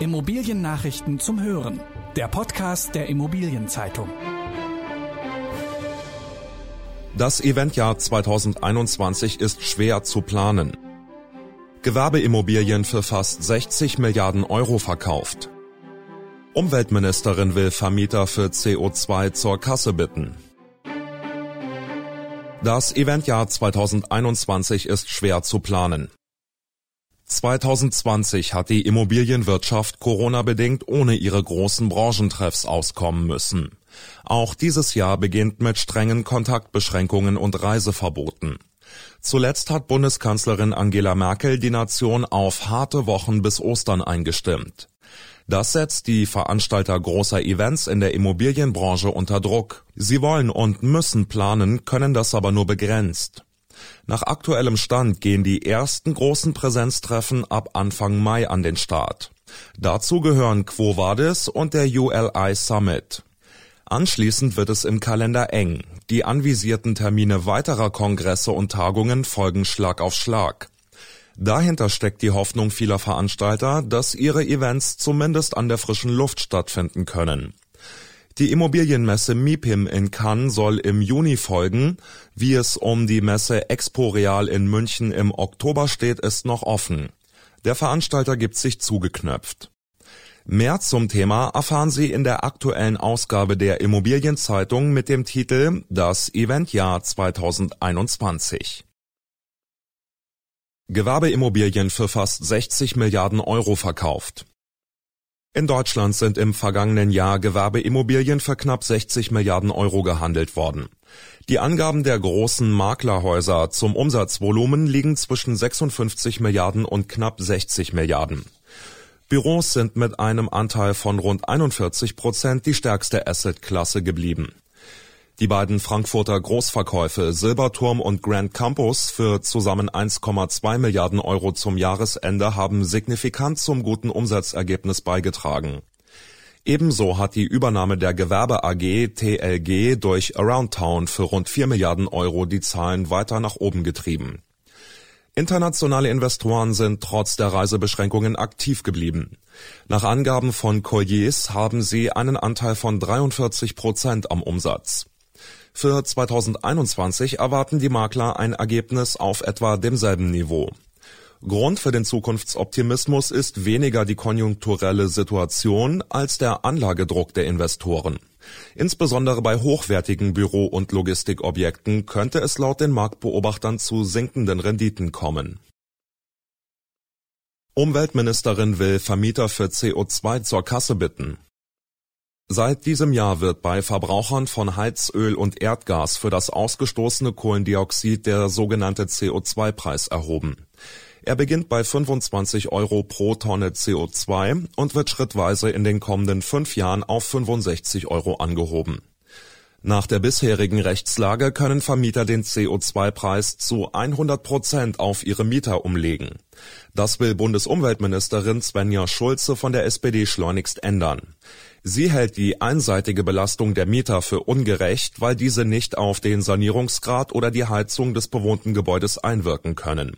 Immobiliennachrichten zum Hören. Der Podcast der Immobilienzeitung. Das Eventjahr 2021 ist schwer zu planen. Gewerbeimmobilien für fast 60 Milliarden Euro verkauft. Umweltministerin will Vermieter für CO2 zur Kasse bitten. Das Eventjahr 2021 ist schwer zu planen. 2020 hat die Immobilienwirtschaft Corona-bedingt ohne ihre großen Branchentreffs auskommen müssen. Auch dieses Jahr beginnt mit strengen Kontaktbeschränkungen und Reiseverboten. Zuletzt hat Bundeskanzlerin Angela Merkel die Nation auf harte Wochen bis Ostern eingestimmt. Das setzt die Veranstalter großer Events in der Immobilienbranche unter Druck. Sie wollen und müssen planen, können das aber nur begrenzt. Nach aktuellem Stand gehen die ersten großen Präsenztreffen ab Anfang Mai an den Start. Dazu gehören Quo Vadis und der ULI Summit. Anschließend wird es im Kalender eng. Die anvisierten Termine weiterer Kongresse und Tagungen folgen Schlag auf Schlag. Dahinter steckt die Hoffnung vieler Veranstalter, dass ihre Events zumindest an der frischen Luft stattfinden können. Die Immobilienmesse MIPIM in Cannes soll im Juni folgen. Wie es um die Messe Expo Real in München im Oktober steht, ist noch offen. Der Veranstalter gibt sich zugeknöpft. Mehr zum Thema erfahren Sie in der aktuellen Ausgabe der Immobilienzeitung mit dem Titel Das Eventjahr 2021. Gewerbeimmobilien für fast 60 Milliarden Euro verkauft. In Deutschland sind im vergangenen Jahr Gewerbeimmobilien für knapp 60 Milliarden Euro gehandelt worden. Die Angaben der großen Maklerhäuser zum Umsatzvolumen liegen zwischen 56 Milliarden und knapp 60 Milliarden. Büros sind mit einem Anteil von rund 41 Prozent die stärkste Assetklasse geblieben. Die beiden Frankfurter Großverkäufe Silberturm und Grand Campus für zusammen 1,2 Milliarden Euro zum Jahresende haben signifikant zum guten Umsatzergebnis beigetragen. Ebenso hat die Übernahme der Gewerbe AG TLG durch Aroundtown für rund 4 Milliarden Euro die Zahlen weiter nach oben getrieben. Internationale Investoren sind trotz der Reisebeschränkungen aktiv geblieben. Nach Angaben von Colliers haben sie einen Anteil von 43 Prozent am Umsatz. Für 2021 erwarten die Makler ein Ergebnis auf etwa demselben Niveau. Grund für den Zukunftsoptimismus ist weniger die konjunkturelle Situation als der Anlagedruck der Investoren. Insbesondere bei hochwertigen Büro- und Logistikobjekten könnte es laut den Marktbeobachtern zu sinkenden Renditen kommen. Umweltministerin will Vermieter für CO2 zur Kasse bitten. Seit diesem Jahr wird bei Verbrauchern von Heizöl und Erdgas für das ausgestoßene Kohlendioxid der sogenannte CO2-Preis erhoben. Er beginnt bei 25 Euro pro Tonne CO2 und wird schrittweise in den kommenden fünf Jahren auf 65 Euro angehoben. Nach der bisherigen Rechtslage können Vermieter den CO2-Preis zu 100 Prozent auf ihre Mieter umlegen. Das will Bundesumweltministerin Svenja Schulze von der SPD schleunigst ändern. Sie hält die einseitige Belastung der Mieter für ungerecht, weil diese nicht auf den Sanierungsgrad oder die Heizung des bewohnten Gebäudes einwirken können.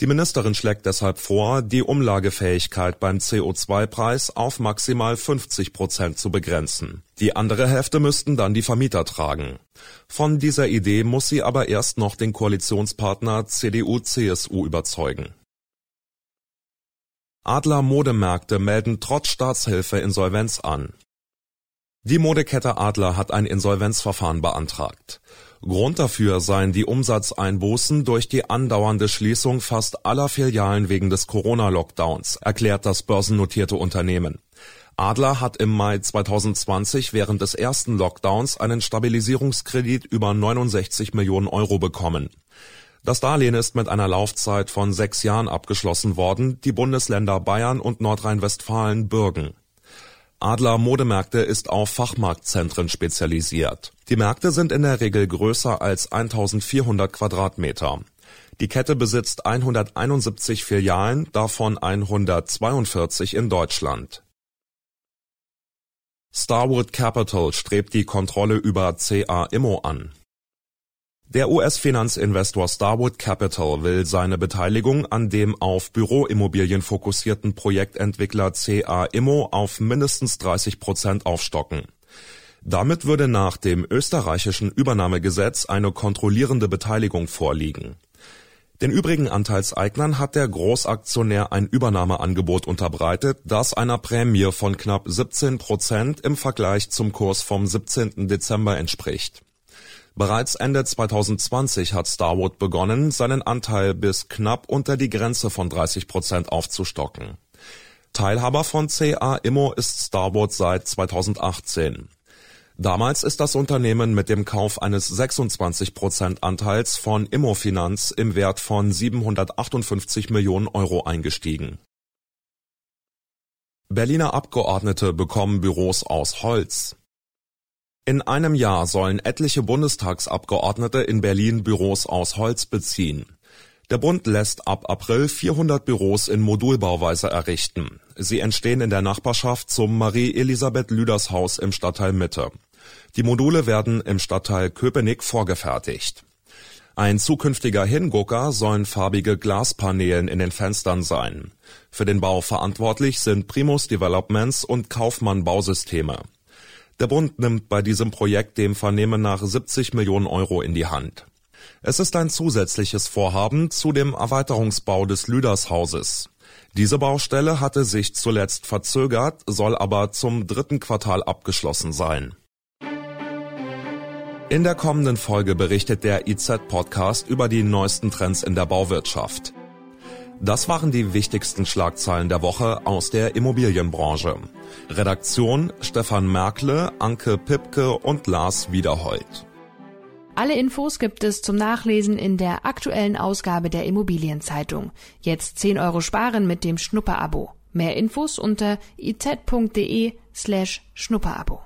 Die Ministerin schlägt deshalb vor, die Umlagefähigkeit beim CO2-Preis auf maximal 50 Prozent zu begrenzen. Die andere Hälfte müssten dann die Vermieter tragen. Von dieser Idee muss sie aber erst noch den Koalitionspartner CDU-CSU überzeugen. Adler Modemärkte melden trotz Staatshilfe Insolvenz an. Die Modekette Adler hat ein Insolvenzverfahren beantragt. Grund dafür seien die Umsatzeinbußen durch die andauernde Schließung fast aller Filialen wegen des Corona-Lockdowns, erklärt das börsennotierte Unternehmen. Adler hat im Mai 2020 während des ersten Lockdowns einen Stabilisierungskredit über 69 Millionen Euro bekommen. Das Darlehen ist mit einer Laufzeit von sechs Jahren abgeschlossen worden, die Bundesländer Bayern und Nordrhein-Westfalen bürgen. Adler Modemärkte ist auf Fachmarktzentren spezialisiert. Die Märkte sind in der Regel größer als 1400 Quadratmeter. Die Kette besitzt 171 Filialen, davon 142 in Deutschland. Starwood Capital strebt die Kontrolle über CA Immo an. Der US-Finanzinvestor Starwood Capital will seine Beteiligung an dem auf Büroimmobilien fokussierten Projektentwickler CA Immo auf mindestens 30 Prozent aufstocken. Damit würde nach dem österreichischen Übernahmegesetz eine kontrollierende Beteiligung vorliegen. Den übrigen Anteilseignern hat der Großaktionär ein Übernahmeangebot unterbreitet, das einer Prämie von knapp 17 Prozent im Vergleich zum Kurs vom 17. Dezember entspricht. Bereits Ende 2020 hat Starwood begonnen, seinen Anteil bis knapp unter die Grenze von 30 Prozent aufzustocken. Teilhaber von CA Immo ist Starwood seit 2018. Damals ist das Unternehmen mit dem Kauf eines 26 Prozent Anteils von Immofinanz im Wert von 758 Millionen Euro eingestiegen. Berliner Abgeordnete bekommen Büros aus Holz. In einem Jahr sollen etliche Bundestagsabgeordnete in Berlin Büros aus Holz beziehen. Der Bund lässt ab April 400 Büros in Modulbauweise errichten. Sie entstehen in der Nachbarschaft zum Marie-Elisabeth-Lüders-Haus im Stadtteil Mitte. Die Module werden im Stadtteil Köpenick vorgefertigt. Ein zukünftiger Hingucker sollen farbige Glaspaneelen in den Fenstern sein. Für den Bau verantwortlich sind Primus Developments und Kaufmann Bausysteme. Der Bund nimmt bei diesem Projekt dem Vernehmen nach 70 Millionen Euro in die Hand. Es ist ein zusätzliches Vorhaben zu dem Erweiterungsbau des Lüdershauses. Diese Baustelle hatte sich zuletzt verzögert, soll aber zum dritten Quartal abgeschlossen sein. In der kommenden Folge berichtet der IZ-Podcast über die neuesten Trends in der Bauwirtschaft. Das waren die wichtigsten Schlagzeilen der Woche aus der Immobilienbranche. Redaktion Stefan Merkle, Anke Pipke und Lars Wiederhold. Alle Infos gibt es zum Nachlesen in der aktuellen Ausgabe der Immobilienzeitung. Jetzt 10 Euro sparen mit dem Schnupperabo. Mehr Infos unter iz.de slash Schnupperabo.